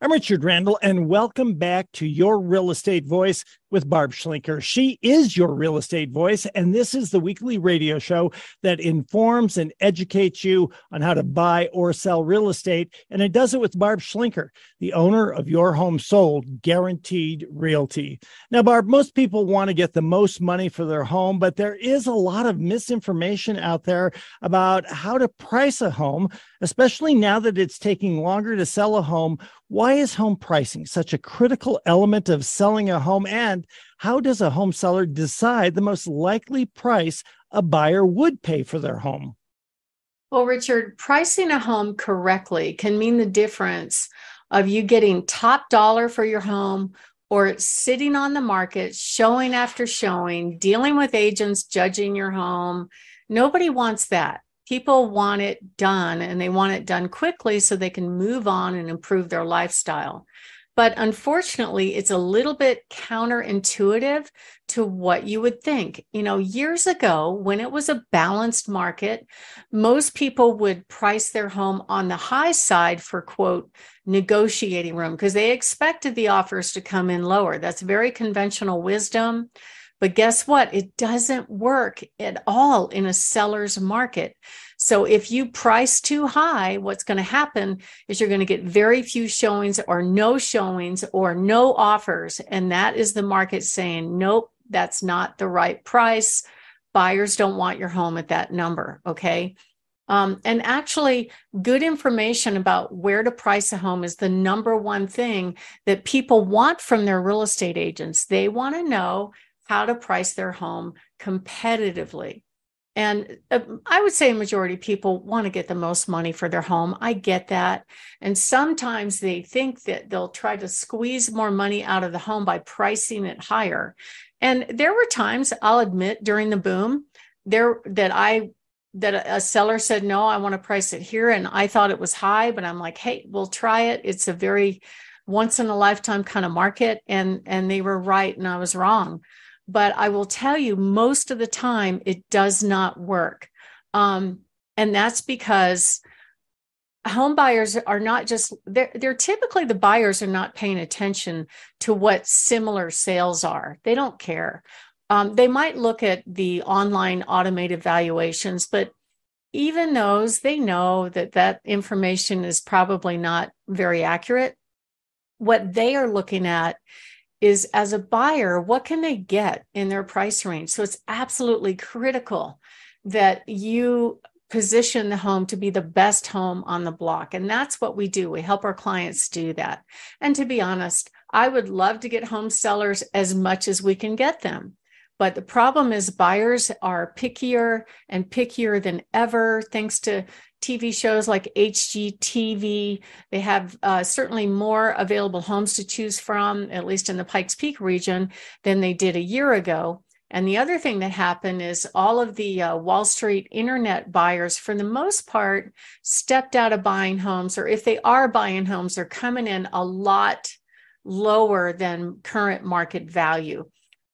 I'm Richard Randall, and welcome back to Your Real Estate Voice with Barb Schlinker. She is your real estate voice, and this is the weekly radio show that informs and educates you on how to buy or sell real estate. And it does it with Barb Schlinker, the owner of Your Home Sold Guaranteed Realty. Now, Barb, most people want to get the most money for their home, but there is a lot of misinformation out there about how to price a home, especially now that it's taking longer to sell a home. Why is home pricing such a critical element of selling a home? And how does a home seller decide the most likely price a buyer would pay for their home? Well, Richard, pricing a home correctly can mean the difference of you getting top dollar for your home or sitting on the market, showing after showing, dealing with agents judging your home. Nobody wants that people want it done and they want it done quickly so they can move on and improve their lifestyle. But unfortunately, it's a little bit counterintuitive to what you would think. You know, years ago, when it was a balanced market, most people would price their home on the high side for quote, negotiating room because they expected the offers to come in lower. That's very conventional wisdom. But guess what? It doesn't work at all in a seller's market. So if you price too high, what's going to happen is you're going to get very few showings or no showings or no offers. And that is the market saying, nope, that's not the right price. Buyers don't want your home at that number. Okay. Um, and actually, good information about where to price a home is the number one thing that people want from their real estate agents. They want to know how to price their home competitively. And uh, I would say a majority of people want to get the most money for their home. I get that. And sometimes they think that they'll try to squeeze more money out of the home by pricing it higher. And there were times, I'll admit, during the boom, there that I that a seller said, no, I want to price it here. And I thought it was high, but I'm like, hey, we'll try it. It's a very once in a lifetime kind of market. And and they were right and I was wrong but I will tell you, most of the time, it does not work. Um, and that's because home buyers are not just they're, they're typically the buyers are not paying attention to what similar sales are. They don't care. Um, they might look at the online automated valuations but even those they know that that information is probably not very accurate. What they are looking at is as a buyer, what can they get in their price range? So it's absolutely critical that you position the home to be the best home on the block. And that's what we do. We help our clients do that. And to be honest, I would love to get home sellers as much as we can get them. But the problem is buyers are pickier and pickier than ever, thanks to TV shows like HGTV. They have uh, certainly more available homes to choose from, at least in the Pikes Peak region, than they did a year ago. And the other thing that happened is all of the uh, Wall Street internet buyers, for the most part, stepped out of buying homes, or if they are buying homes, they're coming in a lot lower than current market value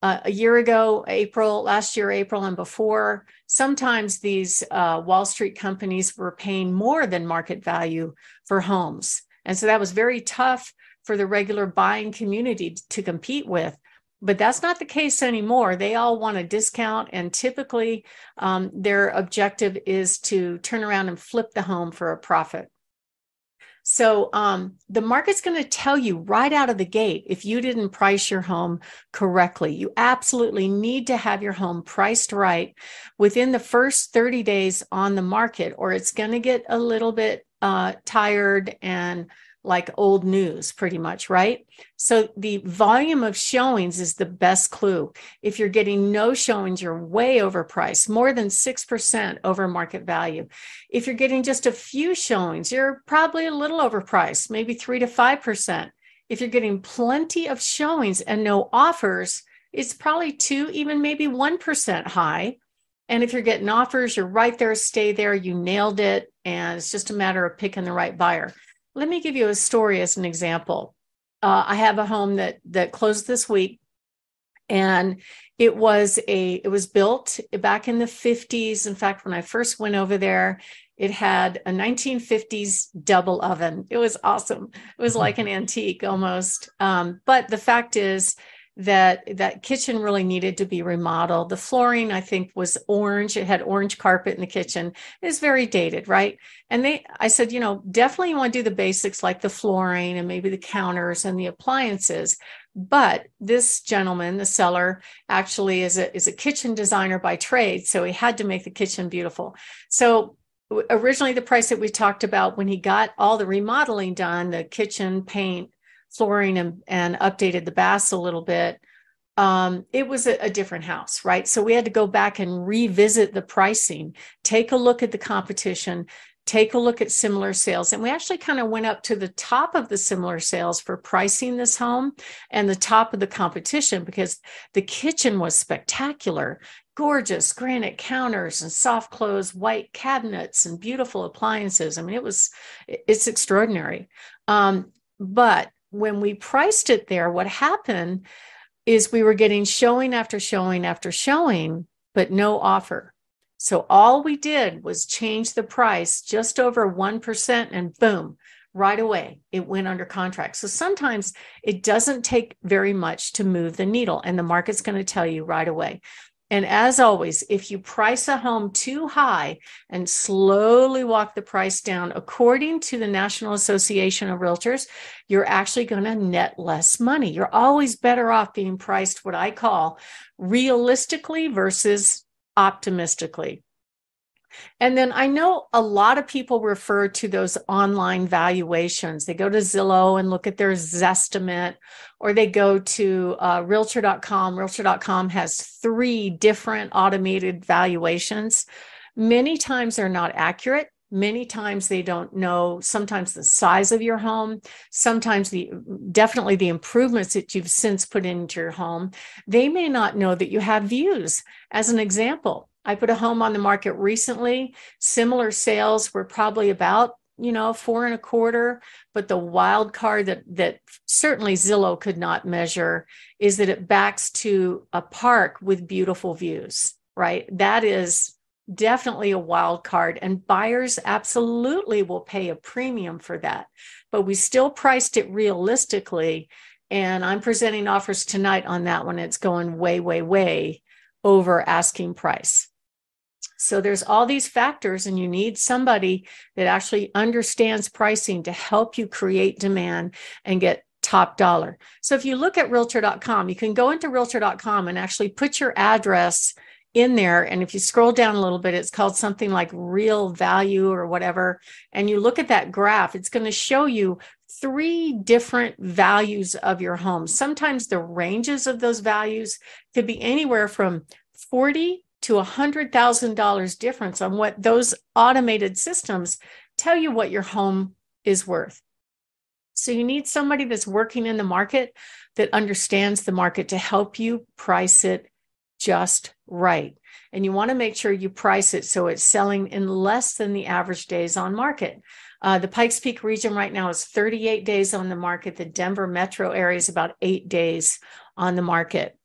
uh, a year ago, April, last year, April, and before, sometimes these uh, Wall Street companies were paying more than market value for homes. And so that was very tough for the regular buying community to compete with. But that's not the case anymore. They all want a discount, and typically um, their objective is to turn around and flip the home for a profit. So um, the market's going to tell you right out of the gate if you didn't price your home correctly. You absolutely need to have your home priced right within the first 30 days on the market, or it's going to get a little bit uh, tired and like old news, pretty much, right? So the volume of showings is the best clue. If you're getting no showings, you're way overpriced, more than 6% over market value. If you're getting just a few showings, you're probably a little overpriced, maybe 3 to 5%. If you're getting plenty of showings and no offers, it's probably 2, even maybe 1% high. And if you're getting offers, you're right there, stay there, you nailed it. And it's just a matter of picking the right buyer. Let me give you a story as an example. Uh, I have a home that that closed this week, and it was a it was built back in the 50s. In fact, when I first went over there, It had a 1950s double oven. It was awesome. It was like an antique almost. Um, but the fact is, that that kitchen really needed to be remodeled. The flooring, I think, was orange. It had orange carpet in the kitchen. It's very dated, right? And they, I said, you know, definitely you want to do the basics like the flooring and maybe the counters and the appliances. But this gentleman, the seller, actually is a is a kitchen designer by trade, so he had to make the kitchen beautiful. So originally the price that we talked about when he got all the remodeling done, the kitchen paint flooring and, and updated the baths a little bit, um, it was a, a, different house, right? So we had to go back and revisit the pricing, take a look at the competition, take a look at similar sales. And we actually kind of went up to the top of the similar sales for pricing this home and the top of the competition because the kitchen was spectacular. Gorgeous granite counters and soft close white cabinets and beautiful appliances. I mean, it was, it's extraordinary. Um, but when we priced it there, what happened is we were getting showing after showing after showing, but no offer. So all we did was change the price just over 1%, and boom, right away it went under contract. So sometimes it doesn't take very much to move the needle, and the market's going to tell you right away. And as always, if you price a home too high and slowly walk the price down, according to the National Association of Realtors, you're actually going to net less money. You're always better off being priced what I call realistically versus optimistically. And then I know a lot of people refer to those online valuations. They go to Zillow and look at their Zestimate, or they go to uh, Realtor.com. Realtor.com has three different automated valuations. Many times they're not accurate. Many times they don't know sometimes the size of your home, sometimes the definitely the improvements that you've since put into your home. They may not know that you have views. As an example, I put a home on the market recently. Similar sales were probably about, you know, four and a quarter. But the wild card that that certainly Zillow could not measure is that it backs to a park with beautiful views, right? That is definitely a wild card and buyers absolutely will pay a premium for that but we still priced it realistically and i'm presenting offers tonight on that one it's going way way way over asking price so there's all these factors, and you need somebody that actually understands pricing to help you create demand and get top dollar. So if you look at realtor.com, you can go into realtor.com and actually put your address in there. And if you scroll down a little bit, it's called something like real value or whatever. And you look at that graph, it's going to show you three different values of your home. Sometimes the ranges of those values could be anywhere from 40 to a $100,000 difference on what those automated systems tell you what your home is worth. So you need somebody that's working in the market that understands the market to help you price it just right. And you want to make sure you price it so it's selling in less than the average days on market. Uh, the Pikes Peak region right now is 38 days on the market. The Denver metro area is about eight days on the market.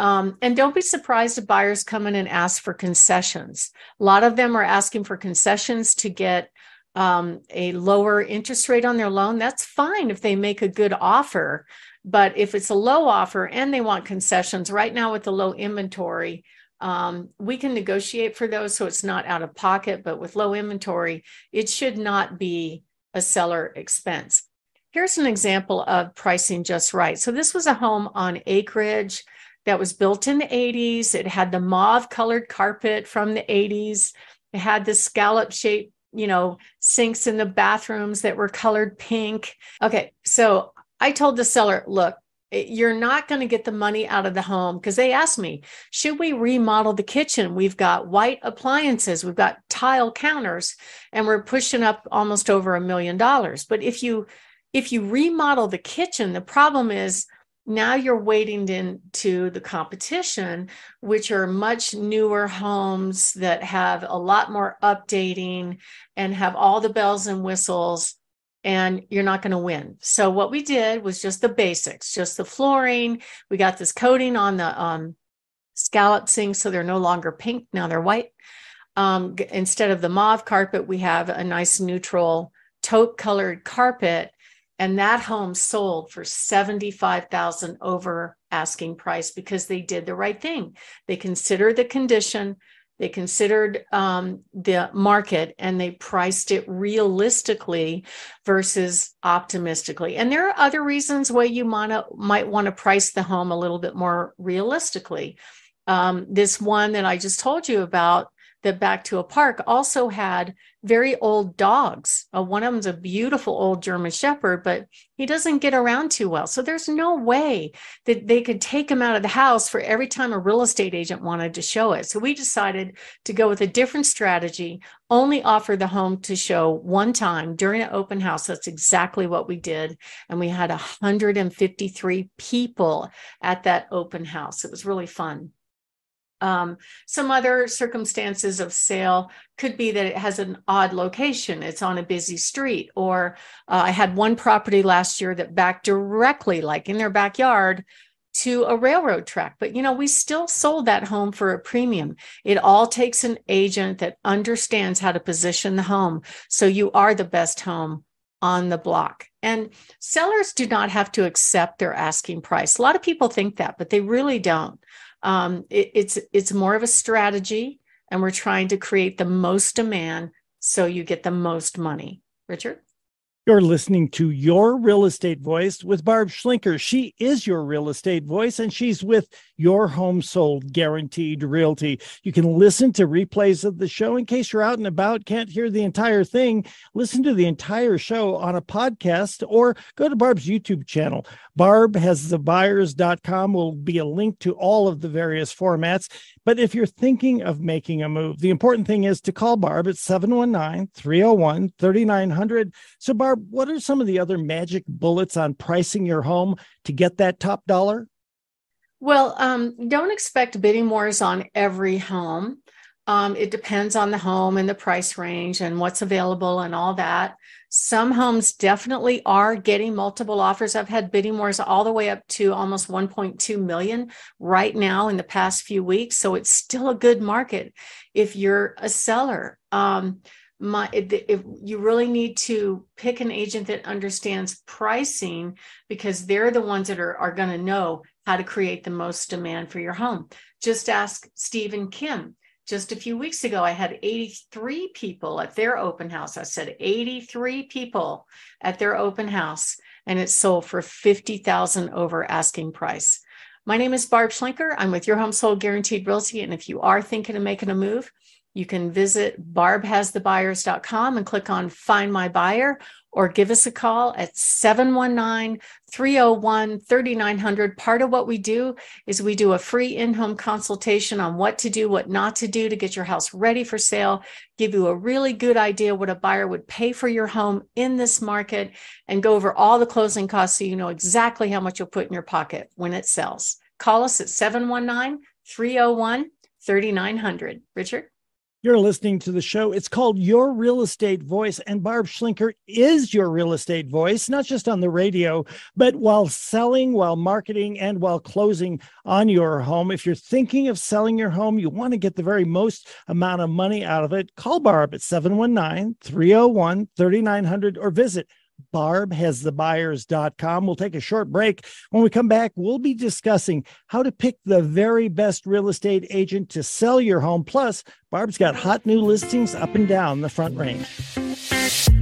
Um, and don't be surprised if buyers come in and ask for concessions. A lot of them are asking for concessions to get um, a lower interest rate on their loan. That's fine if they make a good offer. But if it's a low offer and they want concessions, right now with the low inventory, um, we can negotiate for those so it's not out of pocket. But with low inventory, it should not be a seller expense. Here's an example of pricing just right. So this was a home on acreage that was built in the 80s. It had the mauve colored carpet from the 80s. It had the scallop shaped, you know, sinks in the bathrooms that were colored pink. Okay, so I told the seller, look, eh, you're not going to get the money out of the home because they asked me, should we remodel the kitchen? We've got white appliances, we've got tile counters, and we're pushing up almost over a million dollars. But if you if you remodel the kitchen, the problem is now you're wading into the competition, which are much newer homes that have a lot more updating and have all the bells and whistles, and you're not going to win. So, what we did was just the basics, just the flooring. We got this coating on the um, scallop sinks, so they're no longer pink, now they're white. um, instead of the mauve carpet, we have a nice neutral taupe colored carpet. And that home sold for 75,000 over asking price because they did the right thing. They considered the condition, they considered um, the market and they priced it realistically versus optimistically. And there are other reasons why you wanna, might want to price the home a little bit more realistically. Um, this one that I just told you about that back to a park also had very old dogs. Uh, one of them's a beautiful old German Shepherd, but he doesn't get around too well. So there's no way that they could take him out of the house for every time a real estate agent wanted to show it. So we decided to go with a different strategy, only offer the home to show one time during an open house. That's exactly what we did. And we had 153 people at that open house. It was really fun. Um, some other circumstances of sale could be that it has an odd location. It's on a busy street. Or uh, I had one property last year that backed directly, like in their backyard, to a railroad track. But, you know, we still sold that home for a premium. It all takes an agent that understands how to position the home. So you are the best home on the block. And sellers do not have to accept their asking price. A lot of people think that, but they really don't um, it, it's it's more of a strategy and we're trying to create the most demand so you get the most money. Richard you're listening to Your Real Estate Voice with Barb Schlinker. She is your real estate voice and she's with Your Home Sold Guaranteed Realty. You can listen to replays of the show in case you're out and about, can't hear the entire thing. Listen to the entire show on a podcast or go to Barb's YouTube channel. Barb has the buyers.com will be a link to all of the various formats. But if you're thinking of making a move, the important thing is to call Barb at 719 301 3900. So, Barb, what are some of the other magic bullets on pricing your home to get that top dollar? Well, um, don't expect bidding wars on every home. Um, it depends on the home and the price range and what's available and all that. Some homes definitely are getting multiple offers. I've had bidding wars all the way up to almost 1.2 million right now in the past few weeks. So it's still a good market if you're a seller. Um, my, if you really need to pick an agent that understands pricing because they're the ones that are, are going to know how to create the most demand for your home. Just ask Steve and Kim just a few weeks ago, I had 83 people at their open house. I said 83 people at their open house, and it sold for 50,000 over asking price. My name is Barb Schlinker. I'm with Your Home Sold Guaranteed Realty. And if you are thinking of making a move, you can visit barbhasthebuyers.com and click on Find My Buyer or give us a call at 719 301 3900. Part of what we do is we do a free in home consultation on what to do, what not to do to get your house ready for sale, give you a really good idea what a buyer would pay for your home in this market, and go over all the closing costs so you know exactly how much you'll put in your pocket when it sells. Call us at 719 301 3900. Richard? You're listening to the show. It's called Your Real Estate Voice, and Barb Schlinker is your real estate voice, not just on the radio, but while selling, while marketing, and while closing on your home. If you're thinking of selling your home, you want to get the very most amount of money out of it, call Barb at 719 301 3900 or visit barbhasthebuyers.com. We'll take a short break. When we come back, we'll be discussing how to pick the very best real estate agent to sell your home. Plus, Barb's got hot new listings up and down the front range.